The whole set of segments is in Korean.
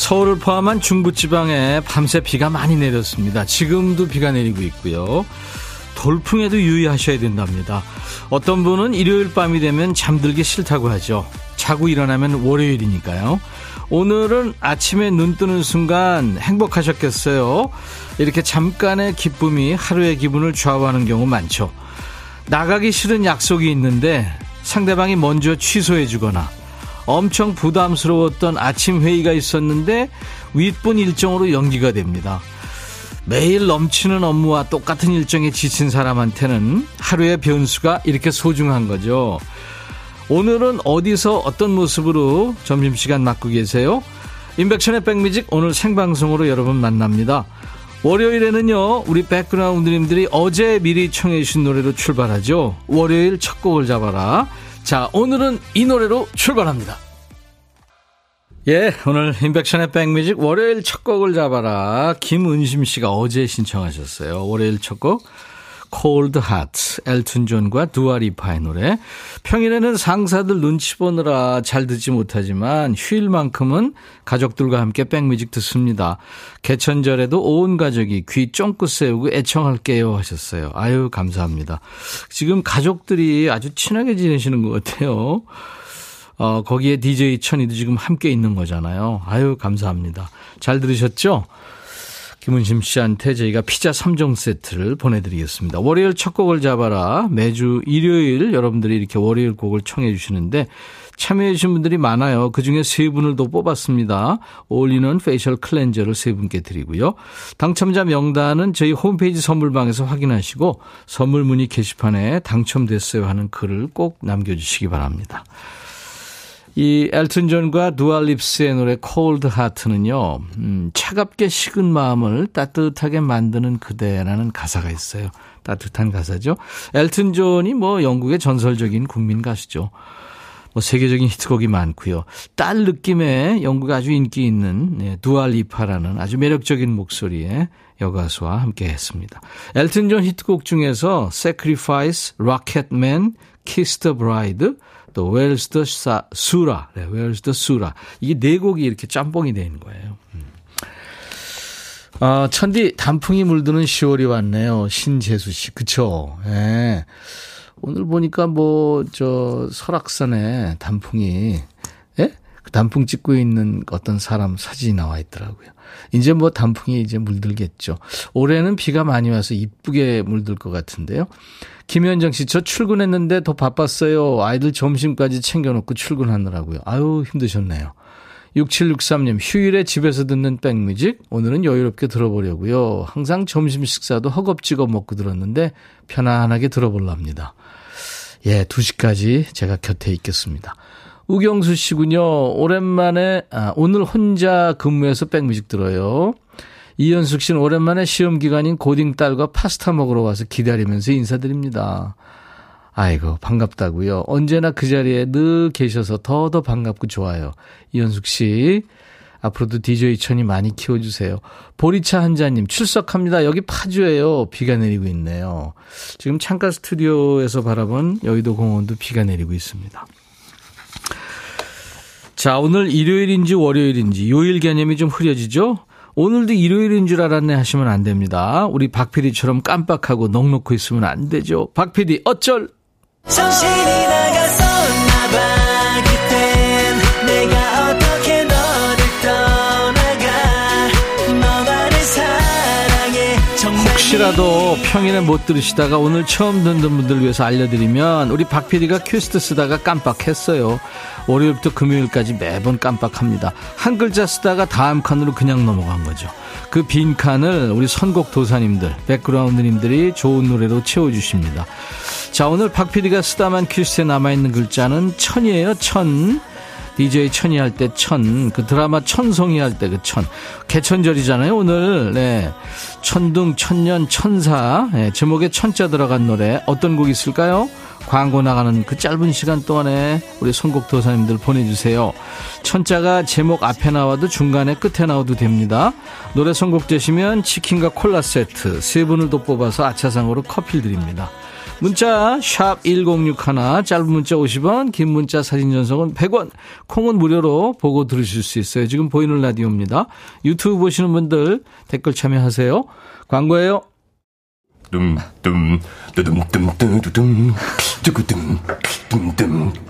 서울을 포함한 중부지방에 밤새 비가 많이 내렸습니다. 지금도 비가 내리고 있고요. 돌풍에도 유의하셔야 된답니다. 어떤 분은 일요일 밤이 되면 잠들기 싫다고 하죠. 자고 일어나면 월요일이니까요. 오늘은 아침에 눈 뜨는 순간 행복하셨겠어요? 이렇게 잠깐의 기쁨이 하루의 기분을 좌우하는 경우 많죠. 나가기 싫은 약속이 있는데 상대방이 먼저 취소해 주거나 엄청 부담스러웠던 아침 회의가 있었는데 윗분 일정으로 연기가 됩니다. 매일 넘치는 업무와 똑같은 일정에 지친 사람한테는 하루의 변수가 이렇게 소중한 거죠. 오늘은 어디서 어떤 모습으로 점심시간 맞고 계세요? 인백천의 백뮤직 오늘 생방송으로 여러분 만납니다. 월요일에는요, 우리 백그라운드님들이 어제 미리 청해주신 노래로 출발하죠. 월요일 첫 곡을 잡아라. 자, 오늘은 이 노래로 출발합니다. 예, 오늘 인백션의 백뮤직 월요일 첫 곡을 잡아라. 김은심 씨가 어제 신청하셨어요. 월요일 첫 곡. Cold Heart, 엘튼 존과 두아리파의 노래. 평일에는 상사들 눈치 보느라 잘 듣지 못하지만 휴일만큼은 가족들과 함께 백뮤직 듣습니다. 개천절에도 온 가족이 귀 쫑긋 세우고 애청할게요 하셨어요. 아유, 감사합니다. 지금 가족들이 아주 친하게 지내시는 것 같아요. 어, 거기에 DJ 천디도 지금 함께 있는 거잖아요. 아유, 감사합니다. 잘 들으셨죠? 김은심 씨한테 저희가 피자 3종 세트를 보내드리겠습니다. 월요일 첫 곡을 잡아라. 매주 일요일 여러분들이 이렇게 월요일 곡을 청해 주시는데 참여해주신 분들이 많아요. 그 중에 세 분을 더 뽑았습니다. 어울리는 facial cleanser를 세 분께 드리고요. 당첨자 명단은 저희 홈페이지 선물방에서 확인하시고 선물 문의 게시판에 당첨됐어요 하는 글을 꼭 남겨주시기 바랍니다. 이 엘튼 존과 두아 리파의 노래 Cold Heart는요, 음, 차갑게 식은 마음을 따뜻하게 만드는 그대라는 가사가 있어요. 따뜻한 가사죠. 엘튼 존이 뭐 영국의 전설적인 국민 가수죠. 뭐 세계적인 히트곡이 많고요. 딸 느낌의 영국 아주 인기 있는 네, 두아 리파라는 아주 매력적인 목소리의 여가수와 함께 했습니다. 엘튼 존 히트곡 중에서 Sacrifice, Rocketman, Kiss the Bride, 또 Where's the Shoorah, 네, Where's the Shoorah. 이게 네 곡이 이렇게 짬뽕이 되는 거예요. 음. 아, 천디 단풍이 물드는 10월이 왔네요. 신재수 씨, 그쵸? 예. 네. 오늘 보니까 뭐 저 설악산에 단풍이 예? 그 단풍 찍고 있는 어떤 사람 사진이 나와 있더라고요. 이제 뭐 단풍이 이제 물들겠죠. 올해는 비가 많이 와서 이쁘게 물들 것 같은데요. 김현정 씨, 저 출근했는데 더 바빴어요. 아이들 점심까지 챙겨놓고 출근하느라고요. 아유, 힘드셨네요. 6763님, 휴일에 집에서 듣는 백뮤직? 오늘은 여유롭게 들어보려고요. 항상 점심 식사도 허겁지겁 먹고 들었는데 편안하게 들어볼랍니다. 예, 2시까지 제가 곁에 있겠습니다. 우경수 씨군요. 오랜만에, 아, 오늘 혼자 근무해서 백뮤직 들어요. 이현숙 씨는 오랜만에 시험 기간인 고딩 딸과 파스타 먹으러 와서 기다리면서 인사드립니다. 아이고, 반갑다고요. 언제나 그 자리에 늘 계셔서 더더 반갑고 좋아요. 이현숙 씨, 앞으로도 DJ 천이 많이 키워주세요. 보리차 한자님, 출석합니다. 여기 파주예요. 비가 내리고 있네요. 지금 창가 스튜디오에서 바라본 여의도 공원도 비가 내리고 있습니다. 자, 오늘 일요일인지 월요일인지 요일 개념이 좀 흐려지죠? 오늘도 일요일인 줄 알았네 하시면 안 됩니다. 우리 박 PD처럼 깜빡하고 넉넉히 있으면 안 되죠. 박 PD 어쩔? 정신이 나 혹시라도 평일에 못 들으시다가 오늘 처음 듣는 분들 위해서 알려드리면 우리 박 PD가 큐시트 쓰다가 깜빡했어요. 월요일부터 금요일까지 매번 깜빡합니다. 한 글자 쓰다가 다음 칸으로 그냥 넘어간 거죠. 그 빈 칸을 우리 선곡 도사님들, 백그라운드님들이 좋은 노래로 채워주십니다. 자, 오늘 박 PD가 쓰다만 퀴즈에 남아있는 글자는 천이에요, 천. DJ 천이 할 때 천, 그 드라마 천송이 할 때 그 천. 개천절이잖아요, 오늘. 네. 천둥, 천년, 천사. 네, 제목에 천자 들어간 노래. 어떤 곡 있을까요? 광고 나가는 그 짧은 시간 동안에 우리 선곡 도사님들 보내주세요. 천자가 제목 앞에 나와도 중간에 끝에 나와도 됩니다. 노래 선곡 되시면 치킨과 콜라 세트 세 분을 더 뽑아서 아차상으로 커피 드립니다. 문자 1061, 짧은 문자 50원, 긴 문자 사진 전송은 100원, 콩은 무료로 보고 들으실 수 있어요. 지금 보이는 라디오입니다. 유튜브 보시는 분들 댓글 참여하세요. 광고예요. 둠 둠 뚜둠 뚜구둠 둠둠 뚜둠 뚜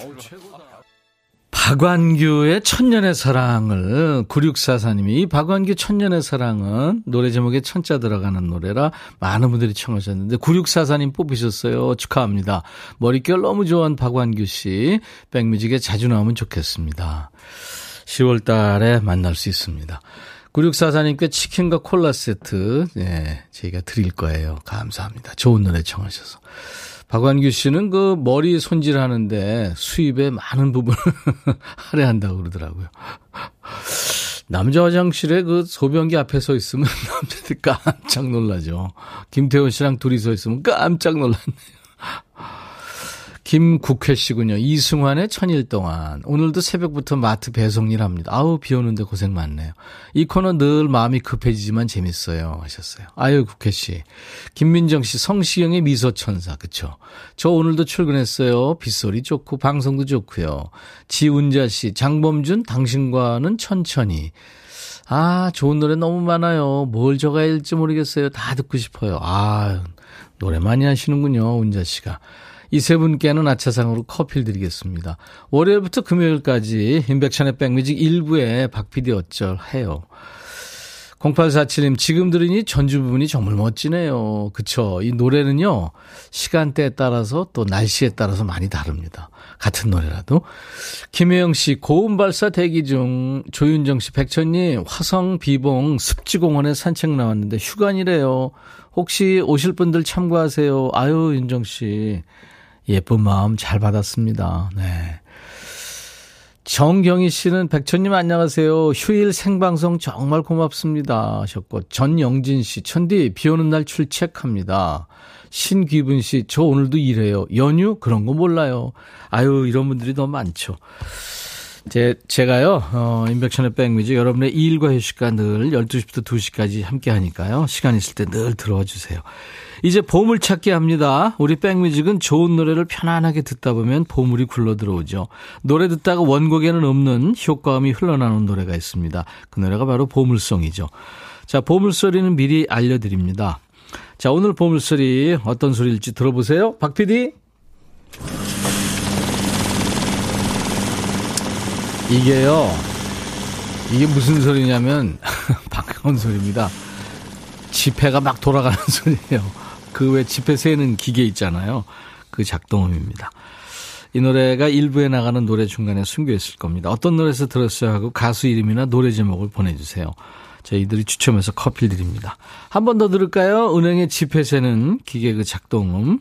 박완규의 천년의 사랑을 9644님이 이 박완규 천년의 사랑은 노래 제목에 천자 들어가는 노래라 많은 분들이 청하셨는데 9644님 뽑으셨어요. 축하합니다. 머릿결 너무 좋아하는 박완규 씨 백뮤직에 자주 나오면 좋겠습니다. 10월 달에 만날 수 있습니다. 9644님께 치킨과 콜라 세트, 예, 저희가 드릴 거예요. 감사합니다. 좋은 노래 청하셔서. 박완규 씨는 그 머리 손질하는데 수입에 많은 부분을 할애한다고 그러더라고요. 남자 화장실에 그 소변기 앞에 서 있으면 남자들 깜짝 놀라죠. 김태원 씨랑 둘이 서 있으면 깜짝 놀랐네요. 김국회 씨군요. 이승환의 천일 동안. 오늘도 새벽부터 마트 배송 일 합니다. 아우, 비 오는데 고생 많네요. 이 코너 늘 마음이 급해지지만 재밌어요. 하셨어요. 아유, 국회 씨. 김민정 씨, 성시경의 미소천사. 그쵸? 저 오늘도 출근했어요. 빗소리 좋고, 방송도 좋고요. 지운자 씨, 장범준, 당신과는 천천히. 아, 좋은 노래 너무 많아요. 뭘 적어야 할지 모르겠어요. 다 듣고 싶어요. 아, 노래 많이 하시는군요. 운자 씨가. 이 세 분께는 아차상으로 커피를 드리겠습니다. 월요일부터 금요일까지 인백션의 백뮤직 1부에 박PD 어쩔 해요. 0847님, 지금 들으니 전주 부분이 정말 멋지네요. 그쵸. 이 노래는요, 시간대에 따라서 또 날씨에 따라서 많이 다릅니다. 같은 노래라도. 김혜영 씨, 고음 발사 대기 중, 조윤정 씨, 백천님, 화성 비봉 습지공원에 산책 나왔는데 휴관이래요. 혹시 오실 분들 참고하세요. 아유, 윤정 씨. 예쁜 마음 잘 받았습니다. 네. 정경희 씨는 백천님 안녕하세요. 휴일 생방송 정말 고맙습니다. 하셨고, 전영진 씨, 천디, 비 오는 날 출첵합니다. 신귀분 씨, 저 오늘도 일해요. 연휴? 그런 거 몰라요. 아유, 이런 분들이 너무 많죠. 제, 제가요, 어, 인백션의 백뮤직 여러분의 일과 휴식과 늘 12시부터 2시까지 함께 하니까요. 시간 있을 때 늘 들어와 주세요. 이제 보물 찾기 합니다. 우리 백뮤직은 좋은 노래를 편안하게 듣다 보면 보물이 굴러 들어오죠. 노래 듣다가 원곡에는 없는 효과음이 흘러나오는 노래가 있습니다. 그 노래가 바로 보물송이죠. 자, 보물소리는 미리 알려드립니다. 자, 오늘 보물소리 어떤 소리일지 들어보세요. 박 PD. 이게요. 이게 무슨 소리냐면 박형원 소리입니다. 지폐가 막 돌아가는 소리예요. 그외 지폐 세는 기계 있잖아요. 그 작동음입니다. 이 노래가 일부에 나가는 노래 중간에 숨겨 있을 겁니다. 어떤 노래에서 들었어요 하고 가수 이름이나 노래 제목을 보내주세요. 저희들이 추첨해서 커피 드립니다. 한 번 더 들을까요? 은행의 지폐 세는 기계 그 작동음,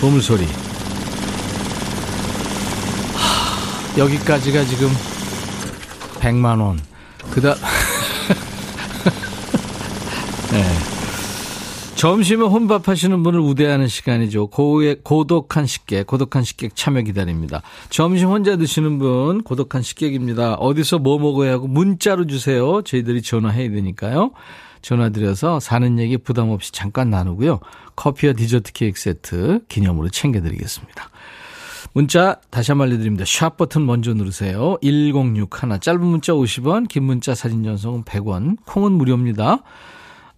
보물소리. 하, 여기까지가 지금 100만 원. 그 다음, 네. 점심에 혼밥 하시는 분을 우대하는 시간이죠. 고의 고독한 식객, 고독한 식객 참여 기다립니다. 점심 혼자 드시는 분 고독한 식객입니다. 어디서 뭐 먹어야 하고 문자로 주세요. 저희들이 전화해야 되니까요. 전화 드려서 사는 얘기 부담 없이 잠깐 나누고요. 커피와 디저트 케이크 세트 기념으로 챙겨드리겠습니다. 문자 다시 한번 알려드립니다. 샵 버튼 먼저 누르세요. 1061 짧은 문자 50원 긴 문자 사진 전송은 100원 콩은 무료입니다.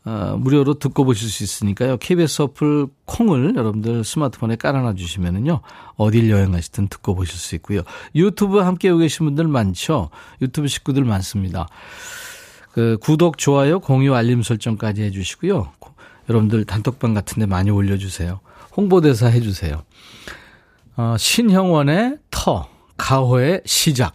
어, 무료로 듣고 보실 수 있으니까요. KBS 어플 콩을 여러분들 스마트폰에 깔아놔 주시면은요. 어딜 여행하시든 듣고 보실 수 있고요. 유튜브 함께 오 계신 분들 많죠. 유튜브 식구들 많습니다. 그 구독, 좋아요, 공유, 알림 설정까지 해 주시고요. 여러분들 단톡방 같은 데 많이 올려 주세요. 홍보대사 해 주세요. 어, 신형원의 터, 가호의 시작.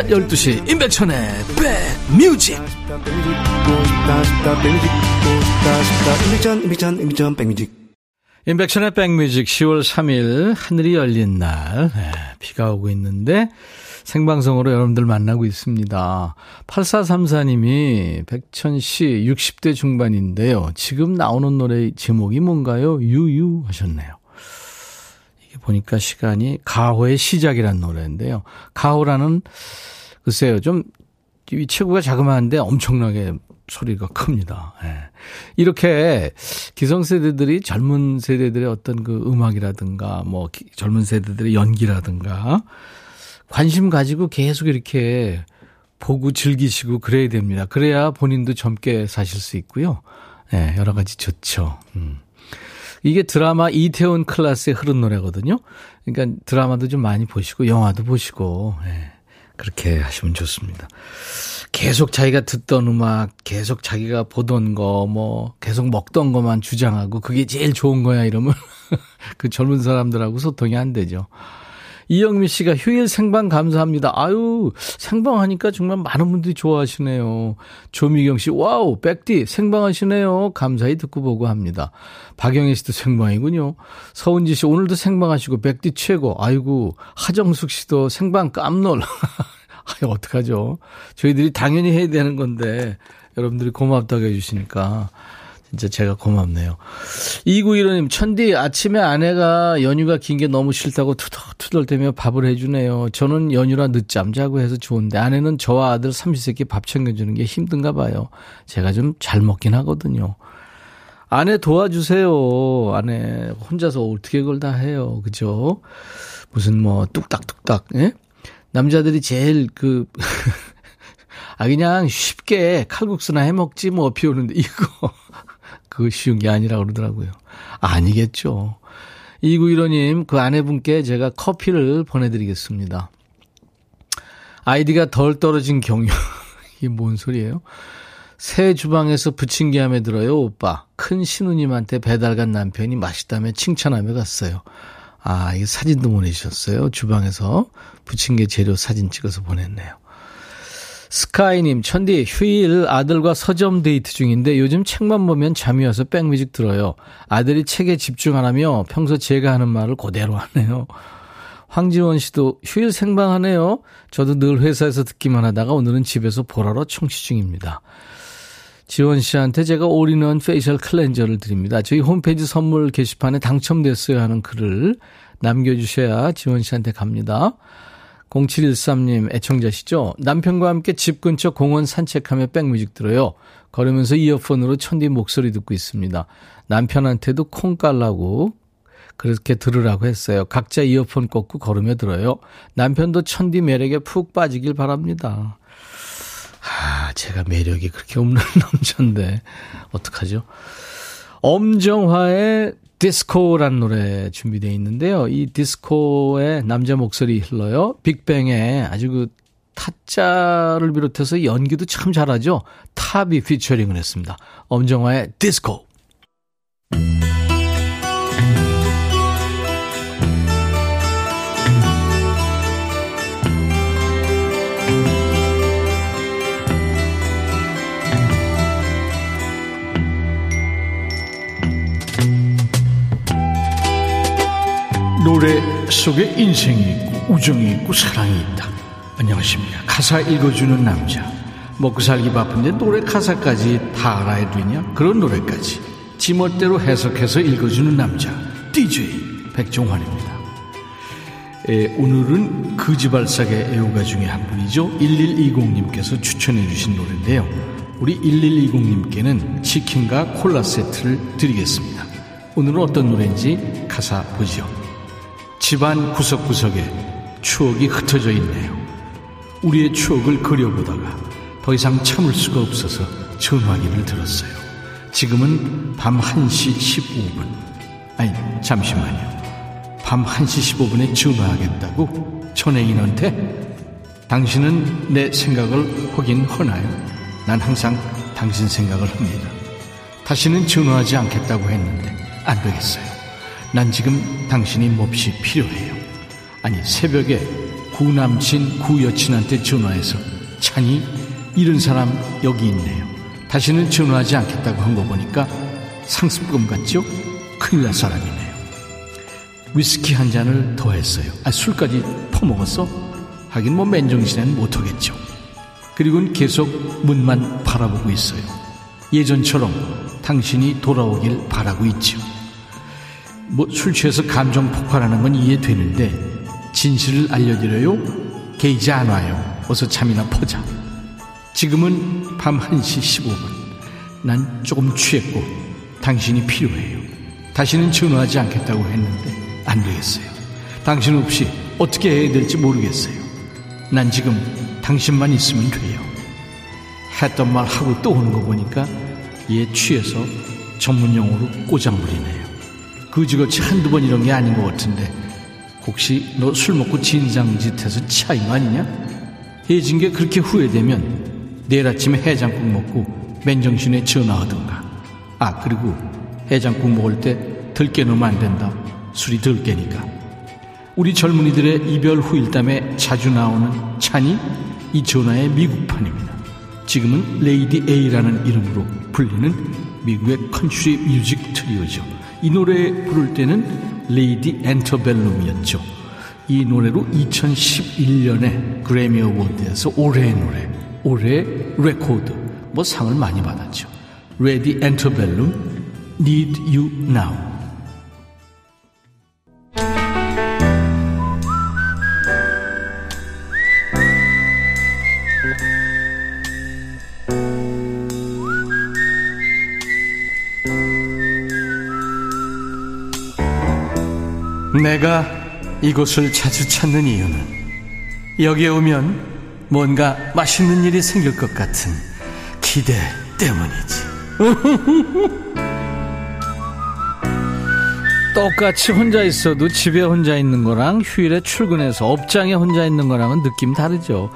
12시 임백천의 백뮤직 임백천의 백뮤직 10월 3일 하늘이 열린 날 네, 비가 오고 있는데 생방송으로 여러분들 만나고 있습니다. 8434님이 백천 씨 60대 중반인데요. 지금 나오는 노래 제목이 뭔가요? 유유 하셨네요. 보니까 시간이 가호의 시작이라는 노래인데요. 가호라는 글쎄요 좀 이 체구가 자그마한데 엄청나게 소리가 큽니다. 예. 이렇게 기성세대들이 젊은 세대들의 어떤 그 음악이라든가 뭐 젊은 세대들의 연기라든가 관심 가지고 계속 이렇게 보고 즐기시고 그래야 됩니다. 그래야 본인도 젊게 사실 수 있고요. 예, 여러 가지 좋죠. 음. 이게 드라마 이태원 클라쓰에 흐른 노래거든요. 그러니까 드라마도 좀 많이 보시고 영화도 보시고 예, 그렇게 하시면 좋습니다. 계속 자기가 듣던 음악, 계속 자기가 보던 거, 뭐 계속 먹던 것만 주장하고 그게 제일 좋은 거야 이러면 그 젊은 사람들하고 소통이 안 되죠. 이영미 씨가 휴일 생방 감사합니다. 아유, 생방 하니까 정말 많은 분들이 좋아하시네요. 조미경 씨, 와우, 백디, 생방 하시네요. 감사히 듣고 보고 합니다. 박영애 씨도 생방이군요. 서은지 씨, 오늘도 생방 하시고, 백디 최고. 아이고, 하정숙 씨도 생방 깜놀. 아유, 어떡하죠. 저희들이 당연히 해야 되는 건데, 여러분들이 고맙다고 해주시니까. 진짜 제가 고맙네요. 2915님, 천디, 아침에 아내가 연휴가 긴 게 너무 싫다고 투덜투덜대며 밥을 해주네요. 저는 연휴라 늦잠 자고 해서 좋은데, 아내는 저와 아들 삼시세끼 밥 챙겨주는 게 힘든가 봐요. 제가 좀 잘 먹긴 하거든요. 아내 도와주세요. 아내 혼자서 어떻게 그걸 다 해요. 그죠? 무슨 뭐, 뚝딱뚝딱, 예? 남자들이 제일 그, 아, 그냥 쉽게 칼국수나 해 먹지 뭐 비 오는데 이거 그거 쉬운 게 아니라 그러더라고요. 아니겠죠. 2915님, 그 아내분께 제가 커피를 보내드리겠습니다. 아이디가 덜 떨어진 경유. 이게 뭔 소리예요? 새 주방에서 부침개함에 들어요, 오빠. 큰 신우님한테 배달 간 남편이 맛있다며 칭찬하며 갔어요. 아, 이게 사진도 보내주셨어요. 주방에서 부침개 재료 사진 찍어서 보냈네요. 스카이님, 천디, 휴일 아들과 서점 데이트 중인데 요즘 책만 보면 잠이 와서 백뮤직 들어요. 아들이 책에 집중 안 하며 평소 제가 하는 말을 그대로 하네요. 황지원 씨도 휴일 생방하네요. 저도 늘 회사에서 듣기만 하다가 오늘은 집에서 보라로 청취 중입니다. 지원 씨한테 제가 all-in-one facial cleanser를 드립니다. 저희 홈페이지 선물 게시판에 당첨됐어요 하는 글을 남겨주셔야 지원 씨한테 갑니다. 0713님 애청자시죠? 남편과 함께 집 근처 공원 산책하며 백뮤직 들어요. 걸으면서 이어폰으로 천디 목소리 듣고 있습니다. 남편한테도 콩 깔라고 그렇게 들으라고 했어요. 각자 이어폰 꽂고 걸으며 들어요. 남편도 천디 매력에 푹 빠지길 바랍니다. 아, 제가 매력이 그렇게 없는 남자인데 어떡하죠? 엄정화의 디스코라는 노래 준비되어 있는데요. 이 디스코의 남자 목소리 흘러요. 빅뱅의 아주 그 타짜를 비롯해서 연기도 참 잘하죠. 탑이 피처링을 했습니다. 엄정화의 디스코. 노래 속에 인생이 있고 우정이 있고 사랑이 있다. 안녕하십니까. 가사 읽어주는 남자. 먹고 살기 바쁜데 노래 가사까지 다 알아야 되냐? 그런 노래까지 지멋대로 해석해서 읽어주는 남자 DJ 백종환입니다. 에, 오늘은 그지발삭의 애호가 중에 한 분이죠. 1120님께서 추천해 주신 노래인데요. 우리 1120님께는 치킨과 콜라 세트를 드리겠습니다. 오늘은 어떤 노래인지 가사 보죠. 집안 구석구석에 추억이 흩어져 있네요. 우리의 추억을 그려보다가 더 이상 참을 수가 없어서 전화기를 들었어요. 지금은 밤 1시 15분. 아니, 잠시만요. 밤 1시 15분에 전화하겠다고? 전혜인한테? 당신은 내 생각을 하긴 하나요? 난 항상 당신 생각을 합니다. 다시는 전화하지 않겠다고 했는데 안 되겠어요. 난 지금 당신이 몹시 필요해요. 아니 새벽에 구남친 구여친한테 전화해서 찬이 이런 사람 여기 있네요. 다시는 전화하지 않겠다고 한 거 보니까 상습범 같죠? 큰일 날 사람이네요. 위스키 한 잔을 더 했어요. 아, 술까지 퍼먹었어? 하긴 뭐 맨정신에는 못하겠죠. 그리고는 계속 문만 바라보고 있어요. 예전처럼 당신이 돌아오길 바라고 있죠. 뭐 술 취해서 감정 폭발하는 건 이해되는데 진실을 알려드려요? 게이지 안 와요. 어서 잠이나 퍼자. 지금은 밤 1시 15분. 난 조금 취했고 당신이 필요해요. 다시는 전화하지 않겠다고 했는데 안 되겠어요. 당신 없이 어떻게 해야 될지 모르겠어요. 난 지금 당신만 있으면 돼요. 했던 말 하고 또 오는 거 보니까 얘 취해서 전문 용어로 꼬장부리네요. 그지같이 한두 번 이런 게 아닌 것 같은데 혹시 너 술 먹고 진상짓해서 치아인 거 아니냐? 해진 게 그렇게 후회되면 내일 아침에 해장국 먹고 맨정신에 전화하든가. 아 그리고 해장국 먹을 때 들깨 넣으면 안 된다. 술이 덜 깨니까. 우리 젊은이들의 이별 후일담에 자주 나오는 찬이 이 전화의 미국판입니다. 지금은 레이디 A라는 이름으로 불리는 미국의 country music 트리오죠. 이 노래 부를 때는 레이디 앤터벨룸이었죠. 이 노래로 2011년에 그래미 어워드에서 올해의 노래, 올해의 레코드, 뭐 상을 많이 받았죠. 레이디 앤터벨룸, Need You Now. 내가 이곳을 자주 찾는 이유는 여기에 오면 뭔가 맛있는 일이 생길 것 같은 기대 때문이지. 똑같이 혼자 있어도 집에 혼자 있는 거랑 휴일에 출근해서 업장에 혼자 있는 거랑은 느낌 다르죠.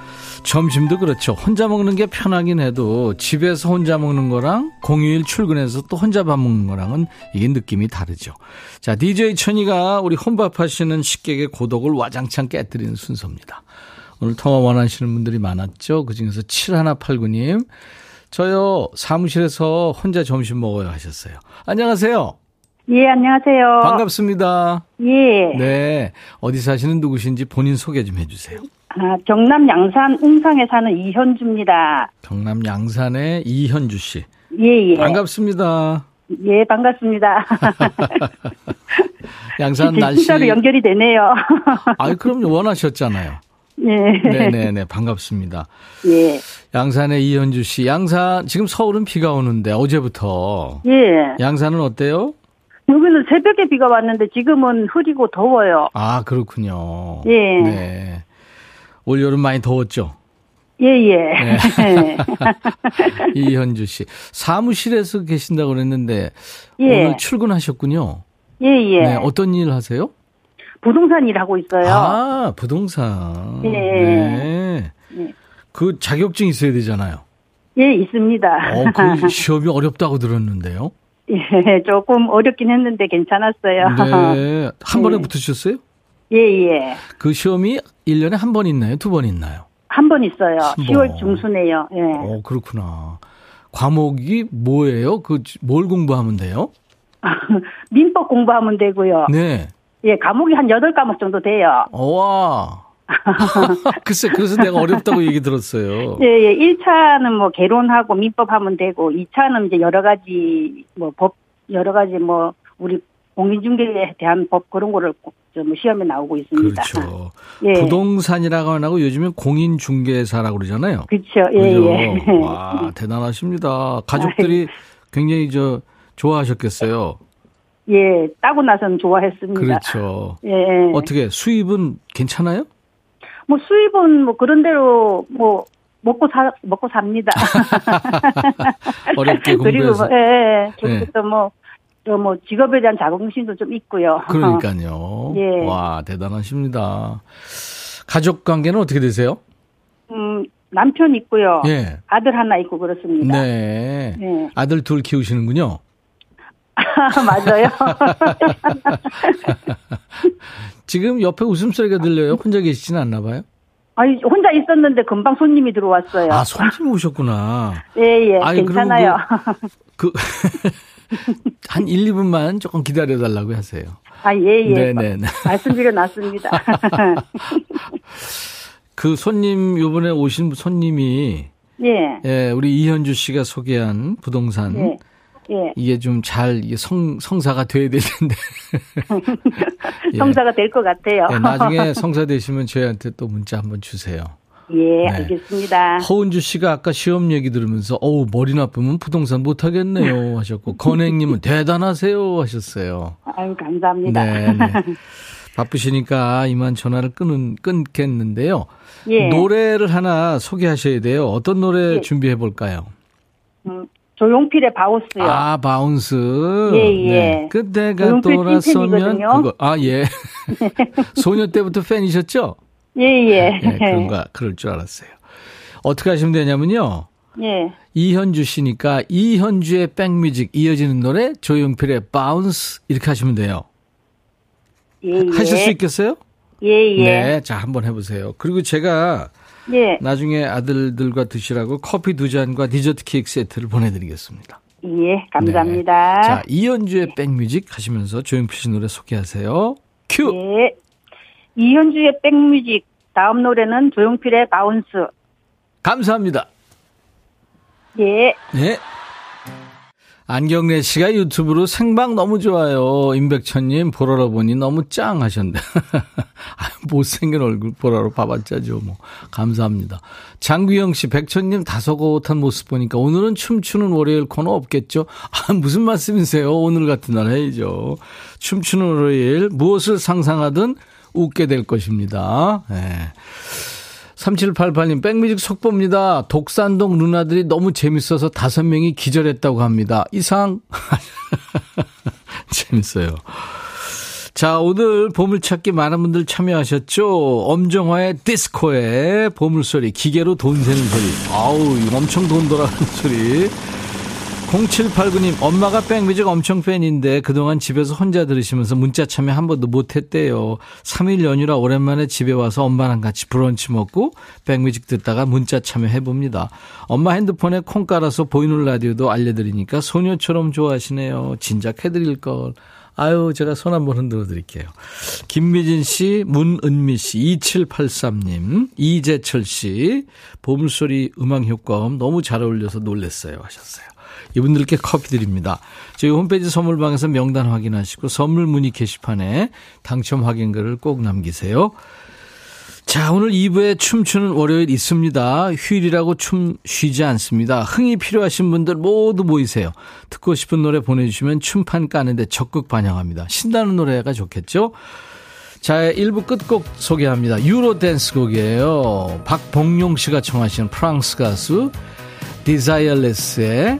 점심도 그렇죠. 혼자 먹는 게 편하긴 해도 집에서 혼자 먹는 거랑 공휴일 출근해서 또 혼자 밥 먹는 거랑은 이게 느낌이 다르죠. 자, DJ 천이가 우리 혼밥 하시는 식객의 고독을 와장창 깨뜨리는 순서입니다. 오늘 통화 원하시는 분들이 많았죠. 그 중에서 7189님. 저요, 사무실에서 혼자 점심 먹어요 하셨어요. 안녕하세요. 예, 안녕하세요. 반갑습니다. 예. 네. 어디 사시는 누구신지 본인 소개 좀 해주세요. 아, 경남 양산 웅상에 사는 이현주입니다. 경남 양산의 이현주 씨. 예, 예. 반갑습니다. 예, 반갑습니다. 양산 날씨. 진짜로 연결이 되네요. 아이, 그럼 원하셨잖아요. 예. 네네네. 반갑습니다. 예. 양산의 이현주 씨. 양산, 지금 서울은 비가 오는데, 어제부터. 예. 양산은 어때요? 여기는 새벽에 비가 왔는데 지금은 흐리고 더워요. 아, 그렇군요. 예. 네. 올 여름 많이 더웠죠? 예, 예. 네. 이현주 씨. 사무실에서 계신다고 그랬는데, 예. 오늘 출근하셨군요. 예, 예. 네. 어떤 일 하세요? 부동산 일 하고 있어요. 아, 부동산. 예. 네. 예. 그 자격증 있어야 되잖아요. 예, 있습니다. 어, 그 시험이 어렵다고 들었는데요. 예, 조금 어렵긴 했는데 괜찮았어요. 네. 한 번에 네. 붙으셨어요? 예, 예. 그 시험이 1년에 한 번 있나요? 두 번 있나요? 한 번 있어요. 한 10월 번. 중순에요. 예. 어, 그렇구나. 과목이 뭐예요? 그, 뭘 공부하면 돼요? 민법 공부하면 되고요. 네. 예, 과목이 한 8과목 정도 돼요. 어, 와. 글쎄, 그래서 내가 어렵다고 얘기 들었어요. 예, 예. 1차는 뭐 개론하고 민법 하면 되고 2차는 이제 여러 가지 뭐 법 여러 가지 뭐 우리 공인중개에 대한 법 그런 거를 좀 시험에 나오고 있습니다. 그렇죠. 예. 부동산이라고 안 하고 요즘엔 공인중개사라고 그러잖아요. 그렇죠. 예, 그죠? 예. 와, 대단하십니다. 가족들이 굉장히 저 좋아하셨겠어요. 예, 따고 나서는 좋아했습니다. 그렇죠. 예, 예. 어떻게 수입은 괜찮아요? 뭐 수입은 뭐 그런 대로 뭐 먹고 사 먹고 삽니다. 어렵게 그리고 공부해서. 뭐, 예, 예. 예. 그리고 또뭐 또 뭐 직업에 대한 자긍심도 좀 있고요. 그러니까요. 예. 와, 대단하십니다. 가족 관계는 어떻게 되세요? 음, 남편 있고요. 예. 아들 하나 있고 그렇습니다. 네. 네. 아들 둘 키우시는군요. 맞아요. 지금 옆에 웃음소리가 들려요. 혼자 계시진 않나 봐요? 아니 혼자 있었는데 금방 손님이 들어왔어요. 아, 손님 오셨구나. 예, 예. 아니, 그럼 괜찮아요. 그, 한 1, 2분만 조금 기다려 달라고 하세요. 아, 예, 예. 네네네. 말씀드려 놨습니다. 그 손님, 요번에 오신 손님이, 예. 예, 우리 이현주 씨가 소개한 부동산, 예. 예. 이게 좀 잘, 성, 성사가 돼야 되는데. 예. 성사가 될 것 같아요. 예, 나중에 성사 되시면 저희한테 또 문자 한번 주세요. 예, 네. 알겠습니다. 허은주 씨가 아까 시험 얘기 들으면서 어우 머리 나쁘면 부동산 못 하겠네요 하셨고 건행님은 대단하세요 하셨어요. 아유, 감사합니다. 네, 네. 바쁘시니까 이만 전화를 끊은 끊겠는데요. 예. 노래를 하나 소개하셔야 돼요. 어떤 노래 예. 준비해 볼까요? 음, 조용필의 Bounce요. 아 Bounce. 예, 예. 그대가 돌아서면. 그거 아 예. 소녀 때부터 팬이셨죠? 예, 예. 예, 그런가 그럴 줄 알았어요. 어떻게 하시면 되냐면요. 예. 이현주 씨니까 이현주의 백뮤직 이어지는 노래 조용필의 Bounce 이렇게 하시면 돼요. 예, 예. 하실 수 있겠어요? 예, 예. 네, 자 한번 해보세요. 그리고 제가 예. 나중에 아들들과 드시라고 커피 두 잔과 디저트 케이크 세트를 보내드리겠습니다. 예, 감사합니다. 네. 자 이현주의 백뮤직 하시면서 조용필 씨 노래 소개하세요. 큐. 예. 이현주의 백뮤직. 다음 노래는 조용필의 Bounce. 감사합니다. 예. 네. 안경래 씨가 유튜브로 생방 너무 좋아요. 임백천님 보라로 보니 너무 짱 하셨네. 아, 못생긴 얼굴 보라로 봐봤자죠. 뭐. 감사합니다. 장규영 씨, 백천님 다소곳한 모습 보니까 오늘은 춤추는 월요일 코너 없겠죠? 아, 무슨 말씀이세요? 오늘 같은 날 해야죠. 춤추는 월요일, 무엇을 상상하든 웃게 될 것입니다. 네. 3788님, 백뮤직 속보입니다. 독산동 누나들이 너무 재밌어서 다섯 명이 기절했다고 합니다. 이상. 재밌어요. 자, 오늘 보물찾기 많은 분들 참여하셨죠? 엄정화의 디스코의 보물소리, 기계로 돈 세는 소리. 아우, 엄청 돈 돌아가는 소리. 0789님, 엄마가 백뮤직 엄청 팬인데 그동안 집에서 혼자 들으시면서 문자 참여 한 번도 못 했대요. 3일 연휴라 오랜만에 집에 와서 엄마랑 같이 브런치 먹고 백뮤직 듣다가 문자 참여해봅니다. 엄마 핸드폰에 콩 깔아서 보이는 라디오도 알려드리니까 소녀처럼 좋아하시네요. 진작 해드릴걸. 아유, 제가 손 한번 흔들어 드릴게요. 김미진 씨, 문은미 씨, 2783님, 이재철 씨, 보물소리 음악 효과음 너무 잘 어울려서 놀랬어요. 하셨어요. 이분들께 커피 드립니다. 저희 홈페이지 선물방에서 명단 확인하시고 선물 문의 게시판에 당첨 확인글을 꼭 남기세요. 자, 오늘 2부에 춤추는 월요일 있습니다. 휴일이라고 춤 쉬지 않습니다. 흥이 필요하신 분들 모두 모이세요. 듣고 싶은 노래 보내주시면 춤판 까는데 적극 반영합니다. 신나는 노래가 좋겠죠? 자, 1부 끝곡 소개합니다. 유로 댄스 곡이에요. 박봉용 씨가 청하시는 프랑스 가수 Desireless의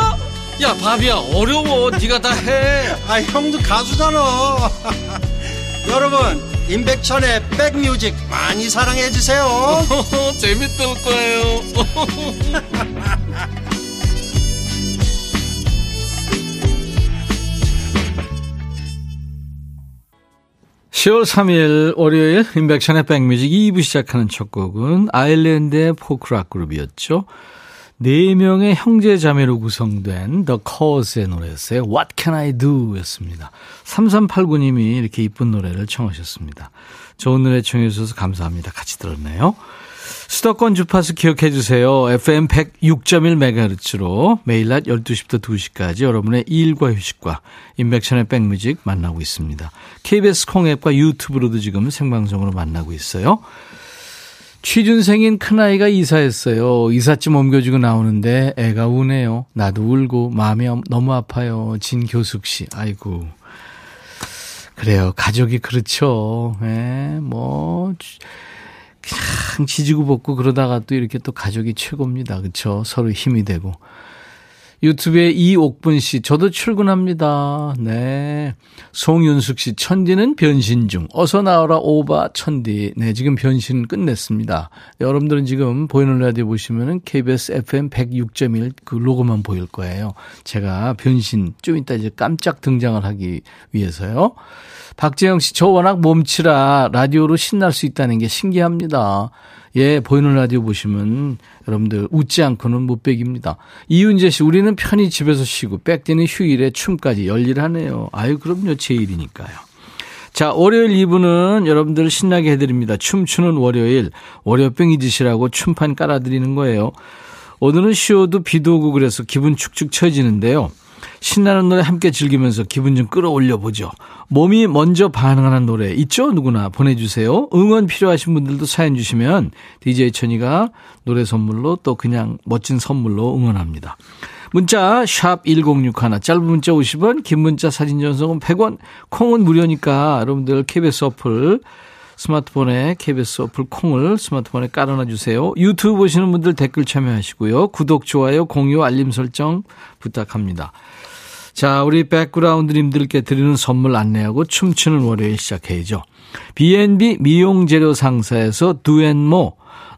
야 바비야 어려워 네가 다해 아 형도 가수잖아 여러분 임백천의 백뮤직 많이 사랑해 주세요. 재밌을 거예요. 10월 3일 월요일 인백션의 백뮤직 2부 시작하는 첫 곡은 아일랜드의 포크락 그룹이었죠. 네 명의 형제 자매로 구성된 The Cause의 노래였어요. What Can I Do 였습니다. 3389님이 이렇게 이쁜 노래를 청하셨습니다. 좋은 노래 청해 주셔서 감사합니다. 같이 들었네요. 수도권 주파수 기억해 주세요. FM 106.1MHz로 매일 낮 12시부터 2시까지 여러분의 일과 휴식과 인백션의 백뮤직 만나고 있습니다. KBS 콩앱과 유튜브로도 지금 생방송으로 만나고 있어요. 취준생인 큰아이가 이사했어요. 이삿짐 옮겨주고 나오는데 애가 우네요. 나도 울고 마음이 너무 아파요. 진교숙 씨. 아이고. 그래요. 가족이 그렇죠. 예, 뭐, 그냥 지지고 볶고 그러다가 또 이렇게 또 가족이 최고입니다. 그렇죠. 서로 힘이 되고. 유튜브에 이옥분 씨, 저도 출근합니다. 네. 송윤숙 씨, 천디는 변신 중. 어서 나와라, 오바, 천디. 네, 지금 변신 끝냈습니다. 여러분들은 지금 보이는 라디오 보시면은 KBS FM 106.1 그 로고만 보일 거예요. 제가 변신, 좀 이따 이제 깜짝 등장을 하기 위해서요. 박재영 씨, 저 워낙 몸치라 라디오로 신날 수 있다는 게 신기합니다. 예, 보이는 라디오 보시면 여러분들 웃지 않고는 못 빼깁니다. 이윤재 씨, 우리는 편히 집에서 쉬고 백디는 휴일에 춤까지 열일하네요. 아유, 그럼요. 제 일이니까요. 자, 월요일 2부는 여러분들을 신나게 해드립니다. 춤추는 월요일, 월요병 잊으시라고 춤판 깔아드리는 거예요. 오늘은 쉬어도 비도 오고 그래서 기분 축축 처지는데요. 신나는 노래 함께 즐기면서 기분 좀 끌어올려 보죠. 몸이 먼저 반응하는 노래 있죠? 누구나 보내주세요. 응원 필요하신 분들도 사연 주시면 DJ 천이가 노래 선물로 또 그냥 멋진 선물로 응원합니다. 문자 샵 1061, 짧은 문자 50원, 긴 문자 사진 전송은 100원, 콩은 무료니까 여러분들 KBS 어플 스마트폰에 KBS 어플 콩을 스마트폰에 깔아놔 주세요. 유튜브 보시는 분들 댓글 참여하시고요. 구독, 좋아요, 공유, 알림 설정 부탁합니다. 자, 우리 백그라운드님들께 드리는 선물 안내하고 춤추는 월요일 시작해야죠. B&B 미용재료 상사에서 두앤모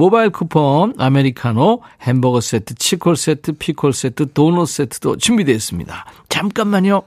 모바일 쿠폰, 아메리카노, 햄버거 세트, 치콜 세트, 피콜 세트, 도넛 세트도 준비되어 있습니다. 잠깐만요.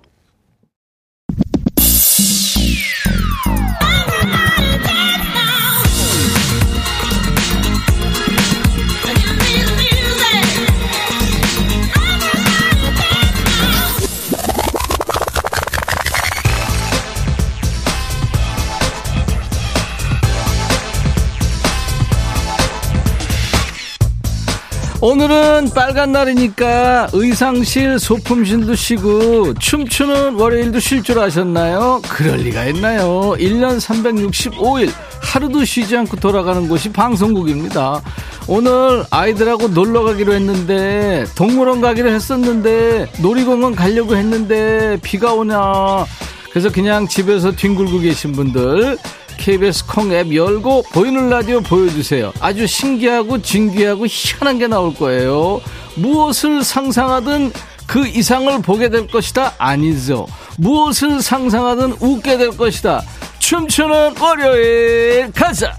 오늘은 빨간 날이니까 의상실, 소품실도 쉬고 춤추는 월요일도 쉴 줄 아셨나요? 그럴 리가 있나요? 1년 365일 하루도 쉬지 않고 돌아가는 곳이 방송국입니다. 오늘 아이들하고 놀러 가기로 했는데 동물원 가기로 했었는데 놀이공원 가려고 했는데 비가 오냐 그래서 그냥 집에서 뒹굴고 계신 분들 KBS 콩 앱 열고 보이는 라디오 보여주세요. 아주 신기하고 진귀하고 희한한 게 나올 거예요. 무엇을 상상하든 그 이상을 보게 될 것이다? 아니죠. 무엇을 상상하든 웃게 될 것이다. 춤추는 월요일 가자!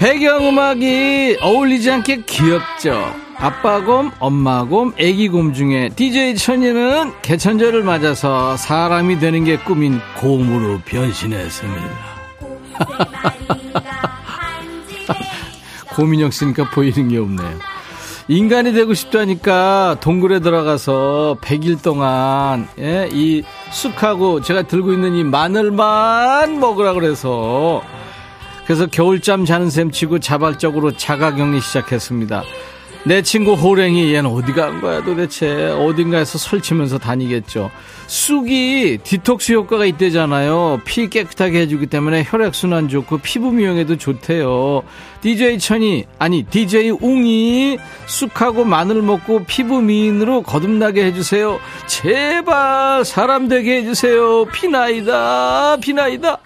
배경음악이 어울리지 않게 귀엽죠. 아빠곰, 엄마곰, 애기곰 중에 DJ 천이는 개천절을 맞아서 사람이 되는 게 꿈인 곰으로 변신했습니다. 고민혁 씨니까 보이는 게 없네요. 인간이 되고 싶다니까 동굴에 들어가서 100일 동안 예, 이 쑥하고 제가 들고 있는 이 마늘만 먹으라 그래서 그래서 겨울잠 자는 셈 치고 자발적으로 자가격리 시작했습니다. 내 친구 호랭이 얘는 어디 간 거야 도대체? 어딘가에서 설치면서 다니겠죠. 쑥이 디톡스 효과가 있대잖아요. 피 깨끗하게 해주기 때문에 혈액순환 좋고 피부 미용에도 좋대요. DJ 천이 아니 DJ 웅이 쑥하고 마늘 먹고 피부 미인으로 거듭나게 해주세요. 제발 사람 되게 해주세요. 비나이다 비나이다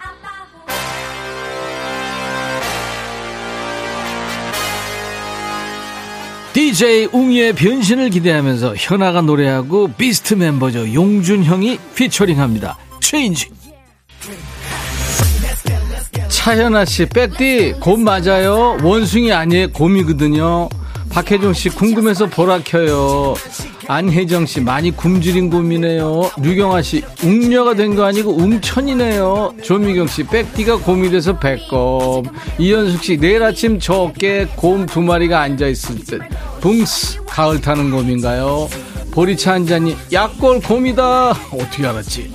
DJ 웅이의 변신을 기대하면서 현아가 노래하고 비스트 멤버죠. 용준형이 피처링합니다. Change. 차현아 씨, 백디, 곰 맞아요? 원숭이 아니에요? 곰이거든요. 박혜정 씨, 궁금해서 보라 켜요. 안혜정 씨, 많이 굶주린 곰이네요. 류경아 씨, 웅녀가 된 거 아니고 웅천이네요. 조미경 씨, 백디가 곰이 돼서 백곰. 이현숙 씨, 내일 아침 저 어깨에 곰 두 마리가 앉아 있을 듯. 붕스, 가을 타는 곰인가요? 보리차 한 잔이, 약골 곰이다. 어떻게 알았지?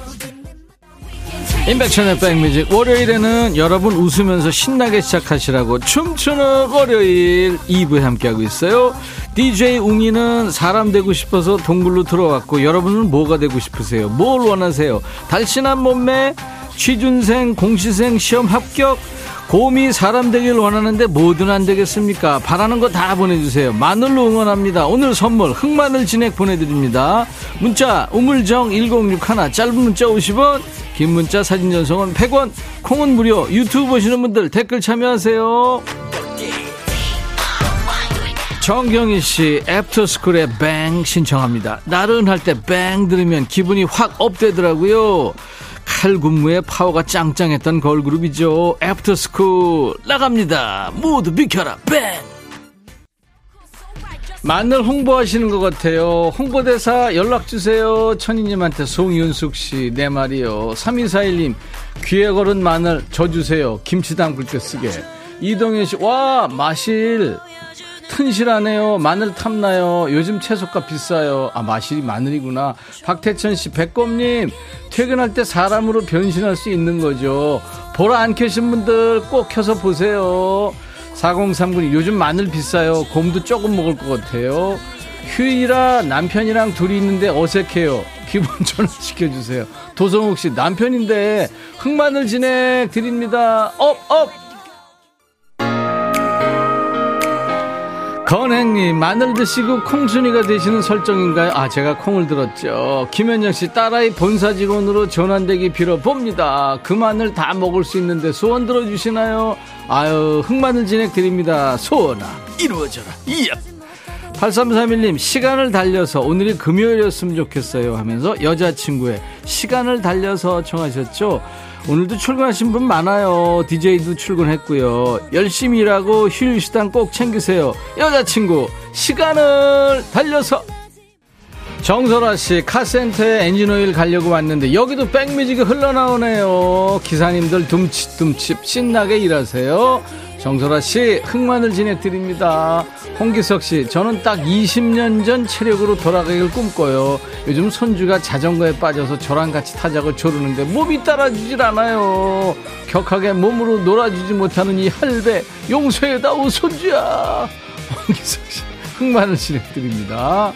인백천의 백뮤직 월요일에는 여러분 웃으면서 신나게 시작하시라고 춤추는 월요일 2부에 함께하고 있어요. DJ 웅이는 사람 되고 싶어서 동굴로 들어왔고 여러분은 뭐가 되고 싶으세요? 뭘 원하세요? 달신한 몸매 취준생 공시생 시험 합격 곰이 사람 되길 원하는데 뭐든 안 되겠습니까? 바라는 거 다 보내주세요. 마늘로 응원합니다. 오늘 선물 흑마늘 진액 보내드립니다. 문자 우물정 1061 짧은 문자 50원 긴 문자 사진 전송은 100원 콩은 무료 유튜브 보시는 분들 댓글 참여하세요. 정경희 씨 애프터스쿨의 뱅 신청합니다. 나른할 때 뱅 들으면 기분이 확 업되더라고요. 칼군무의 파워가 짱짱했던 걸그룹이죠. 애프터스쿨 나갑니다. 모두 비켜라. Bang! 마늘 홍보하시는 것 같아요. 홍보대사 연락주세요. 천희님한테 송윤숙 씨, 내 말이요. 3241님, 귀에 걸은 마늘 저 주세요. 김치 담글 때 쓰게. 이동현 씨, 와, 마실. 튼실하네요. 마늘 탐나요. 요즘 채소가 비싸요. 아, 마실이 마늘이구나. 박태천 씨, 백곰님, 퇴근할 때 사람으로 변신할 수 있는 거죠. 보라 안 켜신 분들 꼭 켜서 보세요. 4039님, 요즘 마늘 비싸요. 곰도 조금 먹을 것 같아요. 휴일이라 남편이랑 둘이 있는데 어색해요. 기분 전환시켜주세요. 도성욱 씨, 남편인데 흑마늘 진액 드립니다. Up, up! 건행님 마늘 드시고 콩순이가 되시는 설정인가요? 아 제가 콩을 들었죠. 김현정 씨 딸아이 본사 직원으로 전환되기 빌어봅니다. 그 마늘 다 먹을 수 있는데 소원 들어주시나요? 아유 흑마늘 진행 드립니다. 소원아 이루어져라. 이야. 8331님 시간을 달려서 오늘이 금요일이었으면 좋겠어요 하면서 여자친구의 시간을 달려서 청하셨죠. 오늘도 출근하신 분 많아요. DJ도 출근했고요. 열심히 일하고 휴일 시간 꼭 챙기세요. 여자친구, 시간을 달려서. 정설아 씨, 카센터에 엔진오일 가려고 왔는데 여기도 백뮤직이 흘러나오네요. 기사님들 둠칫둠칫 신나게 일하세요. 정설아 씨, 흑마늘 진행드립니다. 홍기석 씨, 저는 딱 20년 전 체력으로 돌아가길 꿈꿔요. 요즘 손주가 자전거에 빠져서 저랑 같이 타자고 조르는데 몸이 따라주질 않아요. 격하게 몸으로 놀아주지 못하는 이 할배, 용서해다오 손주야. 홍기석 씨, 흑마늘 진행드립니다.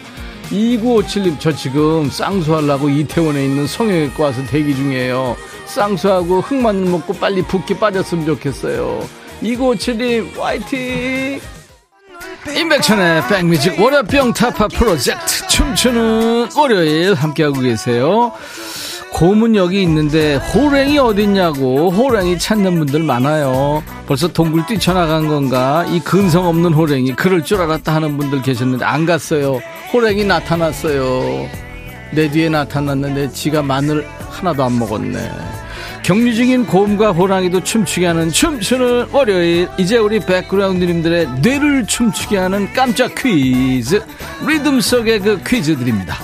2957님, 저 지금 쌍수하려고 이태원에 있는 성형외과 와서 대기 중이에요. 쌍수하고 흑마늘 먹고 빨리 붓기 빠졌으면 좋겠어요. 2957님 화이팅! 임백천의 백뮤직 월요병 타파 프로젝트 춤추는 월요일 함께하고 계세요. 고문 여기 있는데 호랭이 어딨냐고 호랭이 찾는 분들 많아요. 벌써 동굴 뛰쳐나간 건가? 이 근성 없는 호랭이 그럴 줄 알았다 하는 분들 계셨는데 안 갔어요. 호랭이 나타났어요. 내 뒤에 나타났는데 지가 마늘 하나도 안 먹었네 격리 중인 곰과 호랑이도 춤추게 하는 춤추는 월요일. 이제 우리 백그라운드님들의 뇌를 춤추게 하는 깜짝 퀴즈. 리듬 속의 그 퀴즈 드립니다.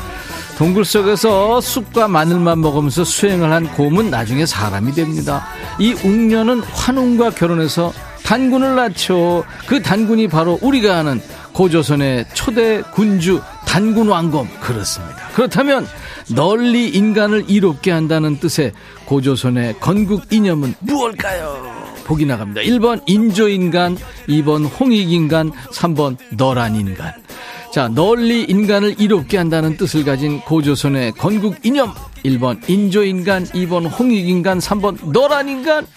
동굴 속에서 쑥과 마늘만 먹으면서 수행을 한 곰은 나중에 사람이 됩니다. 이 웅녀는 환웅과 결혼해서 단군을 낳죠. 그 단군이 바로 우리가 아는 고조선의 초대 군주 단군 왕검. 그렇습니다. 그렇다면 널리 인간을 이롭게 한다는 뜻의 고조선의 건국 이념은 무엇일까요? 보기 나갑니다. 1번 인조인간, 2번 홍익인간, 3번 너란인간. 자, 널리 인간을 이롭게 한다는 뜻을 가진 고조선의 건국 이념. 1번 인조인간, 2번 홍익인간, 3번 너란인간.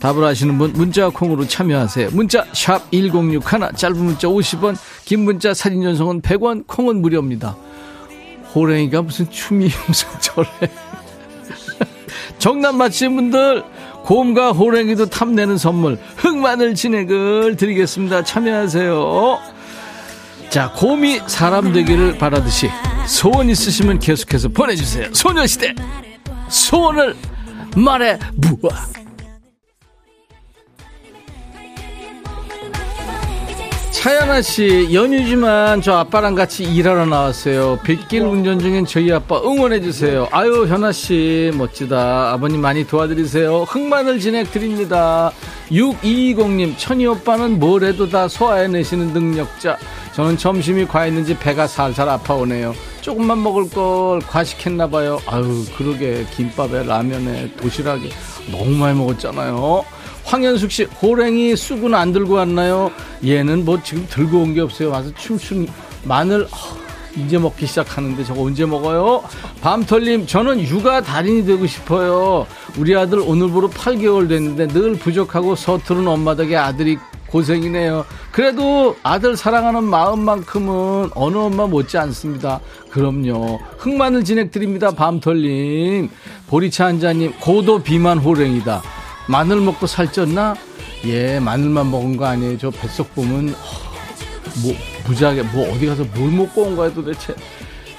답을 아시는 분 문자 콩으로 참여하세요. 문자 샵 1061, 짧은 문자 50원, 긴 문자 사진 전송은 100원, 콩은 무료입니다. 호랭이가 무슨 춤이 무슨 저래. 정답 맞히신 분들 곰과 호랭이도 탐내는 선물 흑마늘 진액을 드리겠습니다. 참여하세요. 자, 곰이 사람 되기를 바라듯이 소원 있으시면 계속해서 보내주세요. 소녀시대 소원을 말해 부아. 차연아 씨, 연휴지만 저 아빠랑 같이 일하러 나왔어요. 빗길 운전 중인 저희 아빠 응원해주세요. 아유, 현아 씨, 멋지다. 아버님 많이 도와드리세요. 흑마늘 진행 드립니다. 6220님, 천희 오빠는 뭘 해도 다 소화해내시는 능력자. 저는 점심이 과했는지 배가 살살 아파오네요. 조금만 먹을 걸 과식했나봐요. 아유, 그러게. 김밥에 라면에 도시락에 너무 많이 먹었잖아요. 황현숙 씨, 호랭이 쑥은 안 들고 왔나요? 얘는 뭐 지금 들고 온 게 없어요. 와서 춤춘 마늘, 어, 이제 먹기 시작하는데 저거 언제 먹어요? 밤털님, 저는 육아 달인이 되고 싶어요. 우리 아들 오늘부로 8개월 됐는데 늘 부족하고 서투른 엄마 덕에 아들이 고생이네요. 그래도 아들 사랑하는 마음만큼은 어느 엄마 못지 않습니다. 그럼요. 흑마늘 진행 드립니다. 밤털님. 보리차 한자님, 고도 비만 호랭이다. 마늘 먹고 살쪘나? 예, 마늘만 먹은 거 아니에요. 저 뱃속 보면 뭐 무지하게 뭐 어디 가서 뭘 먹고 온 거야 도대체.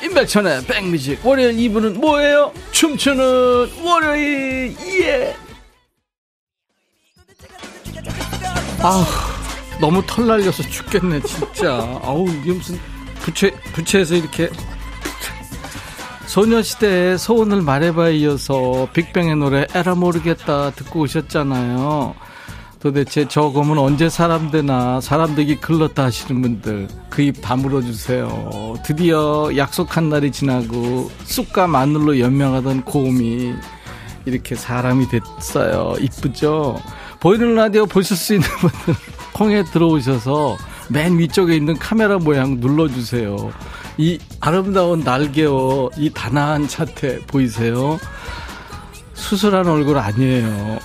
임백천의 백뮤직 월요일 2부는 뭐예요? 춤추는 월요일 예. 아 너무 털 날려서 죽겠네 진짜. 아우 이게 무슨 부채 부채에서 이렇게 소녀시대의 소원을 말해봐 이어서 빅뱅의 노래 에라 모르겠다 듣고 오셨잖아요. 도대체 저 검은 언제 사람 되나 사람 되기 글렀다 하시는 분들 그 입 다물어 주세요. 드디어 약속한 날이 지나고 쑥과 마늘로 연명하던 고음이 이렇게 사람이 됐어요. 이쁘죠? 보이는 라디오 보실 수 있는 분들 콩에 들어오셔서 맨 위쪽에 있는 카메라 모양 눌러주세요. 이 아름다운 날개와 이 단아한 자태 보이세요? 수술한 얼굴 아니에요.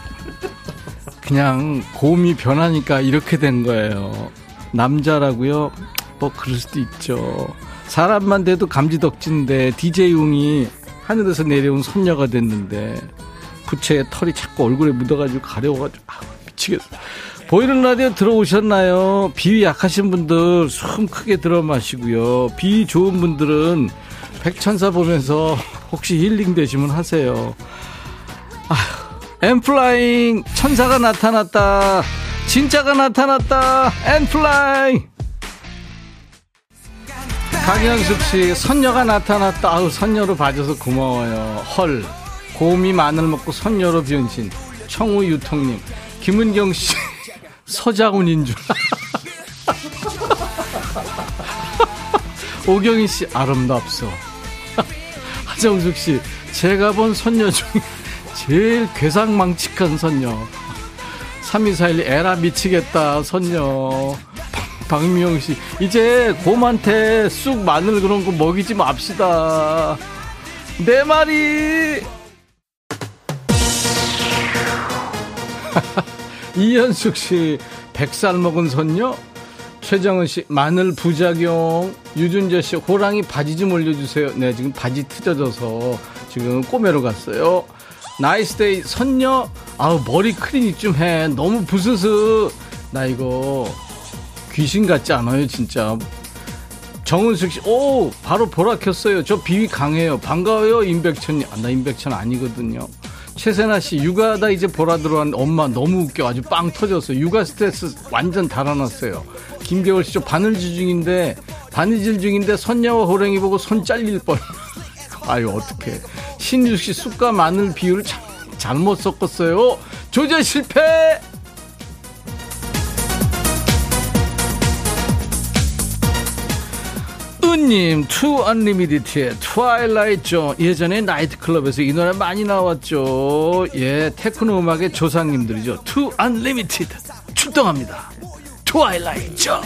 그냥 고음이 변하니까 이렇게 된 거예요. 남자라고요? 뭐 그럴 수도 있죠. 사람만 돼도 감지덕진데 DJ용이 하늘에서 내려온 손녀가 됐는데 부채에 털이 자꾸 얼굴에 묻어가지고 가려워가지고 아, 미치겠어. 보이는 라디오 들어오셨나요? 비 약하신 분들 숨 크게 들어 마시고요. 비 좋은 분들은 백천사 보면서 혹시 힐링 되시면 하세요. 아휴, 엠플라잉 천사가 나타났다. 진짜가 나타났다. 엠플라잉. 강현숙 씨, 선녀가 나타났다. 아우, 선녀로 봐줘서 고마워요. 헐. 곰이 마늘 먹고 선녀로 변신. 청우 유통님. 김은경 씨. 서장훈인 줄. 오경희 씨 아름답소. 하정숙 씨 제가 본 선녀 중에 제일 괴상망측한 선녀. 3241 에라 미치겠다 선녀. 박미영 씨 이제 곰한테 쑥 마늘 그런 거 먹이지 맙시다. 내 말이. 이현숙 씨, 백살 먹은 손녀? 최정은 씨, 마늘 부작용. 유준재 씨, 호랑이 바지 좀 올려주세요. 네, 지금 바지 터져져서 지금 꼬매러 갔어요. 나이스데이, 선녀? 아우, 머리 클리닉 좀 해. 너무 부스스. 나 이거 귀신 같지 않아요, 진짜. 정은숙 씨, 오, 바로 보라 켰어요. 저 비위 강해요. 반가워요, 임백천님. 아, 나 임백천 아니거든요. 최세나 씨, 육아하다 이제 보라 들어왔는데 엄마 너무 웃겨. 아주 빵 터졌어요. 육아 스트레스 완전 달아났어요. 김겨울 씨, 저 바늘질 중인데, 바느질 중인데 선녀와 호랭이 보고 손 잘릴 뻔. 아유, 어떡해. 신유 씨, 쑥과 마늘 비율을 참, 잘못 섞었어요. 조절 실패! 이은님, 2 Unlimited의 Twilight Zone. 예전에 나이트클럽에서 이 노래 많이 나왔죠. 예, 테크노 음악의 조상님들이죠. 2 Unlimited. 출동합니다. Twilight Zone.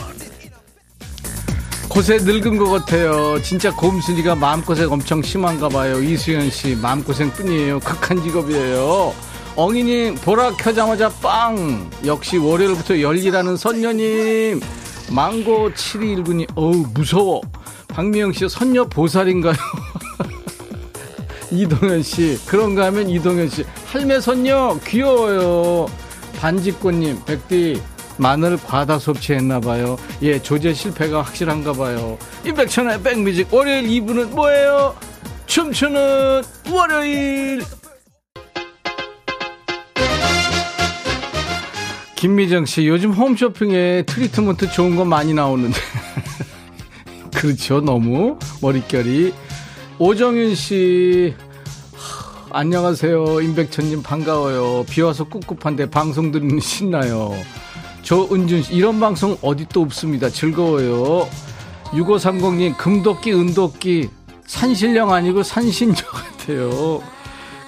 고새 늙은 것 같아요. 진짜 곰순이가 마음고생 엄청 심한가 봐요. 이수연 씨, 마음고생 뿐이에요. 극한 직업이에요. 엉이님, 보라 켜자마자 빵! 역시 월요일부터 열일하는 선녀님. 망고 7219님, 어우, 무서워. 박미영 씨, 선녀 보살인가요? 이동현 씨, 그런가 하면 이동현 씨, 할매 선녀, 귀여워요. 반지꽃님, 백디, 마늘 과다 섭취했나 봐요. 예, 조제 실패가 확실한가 봐요. 임백천의 백뮤직, 월요일 2부는 뭐예요? 춤추는 월요일! 김미정 씨, 요즘 홈쇼핑에 트리트먼트 좋은 거 많이 나오는데. 그렇죠, 너무. 머릿결이. 오정윤 씨, 하, 안녕하세요. 임백천님 반가워요. 비 와서 꿉꿉한데 방송 들으면 신나요. 조은준 씨, 이런 방송 어디 또 없습니다. 즐거워요. 6530님, 금도끼, 은도끼. 산신령 아니고 산신조 같아요.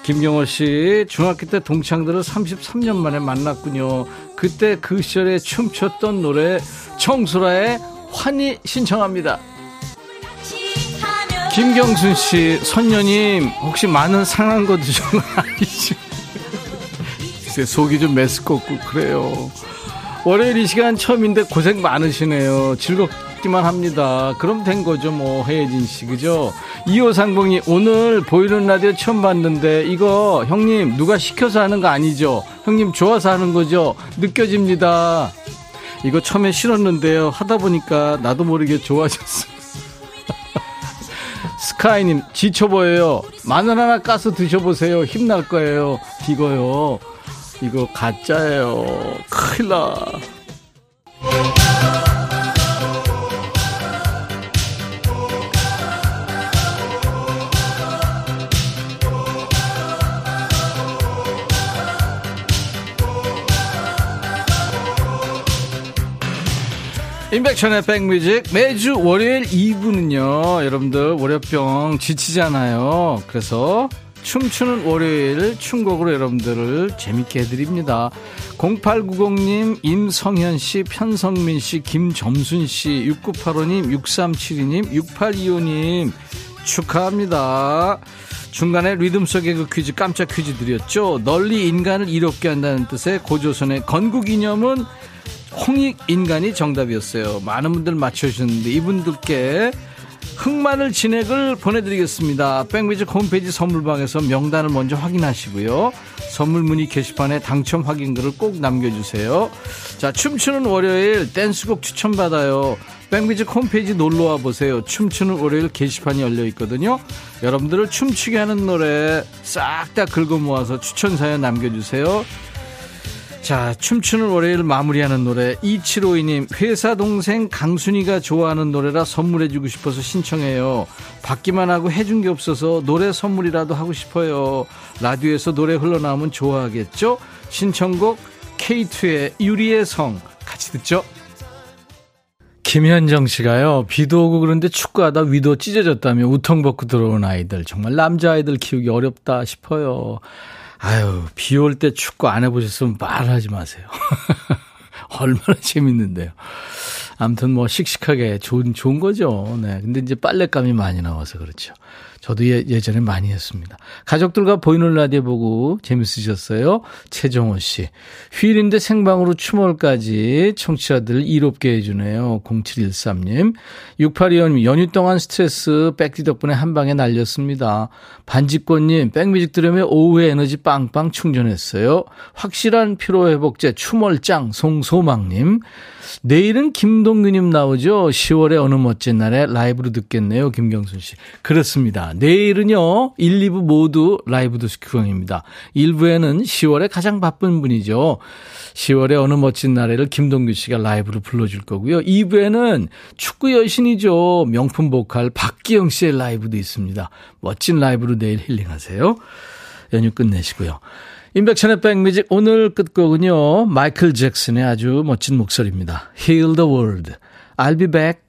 김경호 씨, 중학교 때 동창들을 33년 만에 만났군요. 그때 그 시절에 춤췄던 노래 청소라의 환희 신청합니다. 김경순 씨, 선녀님, 혹시 많은 상한 거 드신 건 아니죠? 글쎄, 속이 좀 메스껍고 그래요. 월요일 이 시간 처음인데 고생 많으시네요. 즐겁기만 합니다. 그럼 된 거죠, 뭐, 혜예진 씨, 그죠? 2530이 오늘 보이는 라디오 처음 봤는데, 이거 형님, 누가 시켜서 하는 거 아니죠? 형님 좋아서 하는 거죠? 느껴집니다. 이거 처음에 싫었는데요. 하다 보니까 나도 모르게 좋아졌어요. 스카이님, 지쳐 보여요. 마늘 하나 까서 드셔보세요. 힘날 거예요. 이거요. 이거 가짜예요. 큰일 나. 임백천의 백뮤직 매주 월요일 2부는요 여러분들 월요병 지치잖아요. 그래서 춤추는 월요일 춤곡으로 여러분들을 재밌게 해드립니다. 0890님 임성현씨 편성민씨 김점순씨 6985님 6372님 6825님 축하합니다. 중간에 리듬 속의 그 퀴즈 깜짝 퀴즈 드렸죠? 널리 인간을 이롭게 한다는 뜻의 고조선의 건국 이념은 홍익 인간이 정답이었어요. 많은 분들 맞춰주셨는데 이분들께 흑마늘 진액을 보내드리겠습니다. 백뮤직 홈페이지 선물방에서 명단을 먼저 확인하시고요. 선물 문의 게시판에 당첨 확인글을 꼭 남겨주세요. 자, 춤추는 월요일 댄스곡 추천받아요. 백뮤직 홈페이지 놀러와 보세요. 춤추는 월요일 게시판이 열려 있거든요. 여러분들을 춤추게 하는 노래 싹 다 긁어 모아서 추천 사연 남겨주세요. 자, 춤추는 월요일 마무리하는 노래 2752님 회사 동생 강순이가 좋아하는 노래라 선물해 주고 싶어서 신청해요. 받기만 하고 해준 게 없어서 노래 선물이라도 하고 싶어요. 라디오에서 노래 흘러나오면 좋아하겠죠? 신청곡 K2의 유리의 성 같이 듣죠. 김현정 씨가요, 비도 오고 그런데 축구하다 위도 찢어졌다며 우통 벗고 들어온 아이들. 정말 남자아이들 키우기 어렵다 싶어요. 아유, 비 올 때 축구 안 해보셨으면 말하지 마세요. 얼마나 재밌는데요. 아무튼 뭐 씩씩하게 좋은, 좋은 거죠. 네. 근데 이제 빨랫감이 많이 나와서 그렇죠. 저도 예, 예전에 많이 했습니다. 가족들과 보이는 라디오 보고 재밌으셨어요? 최정호 씨. 휴일인데 생방으로 추모까지 청취자들 이롭게 해주네요. 0713님. 6825님. 연휴 동안 스트레스 백디 덕분에 한 방에 날렸습니다. 반지권님. 백뮤직 들으며 오후에 에너지 빵빵 충전했어요. 확실한 피로회복제 추멀짱 송소망님. 내일은 김동규님 나오죠. 10월의 어느 멋진 날에 라이브로 듣겠네요. 김경순 씨. 그렇습니다. 내일은요. 1, 2부 모두 라이브 도스큐형입니다. 1부에는 10월에 가장 바쁜 분이죠. 10월의 어느 멋진 날에를 김동규 씨가 라이브로 불러줄 거고요. 2부에는 축구 여신이죠. 명품 보컬 박기영 씨의 라이브도 있습니다. 멋진 라이브로 내일 힐링하세요. 연휴 끝내시고요. 임백천의 백뮤직 오늘 끝곡은요. 마이클 잭슨의 아주 멋진 목소리입니다. Heal the world. I'll be back.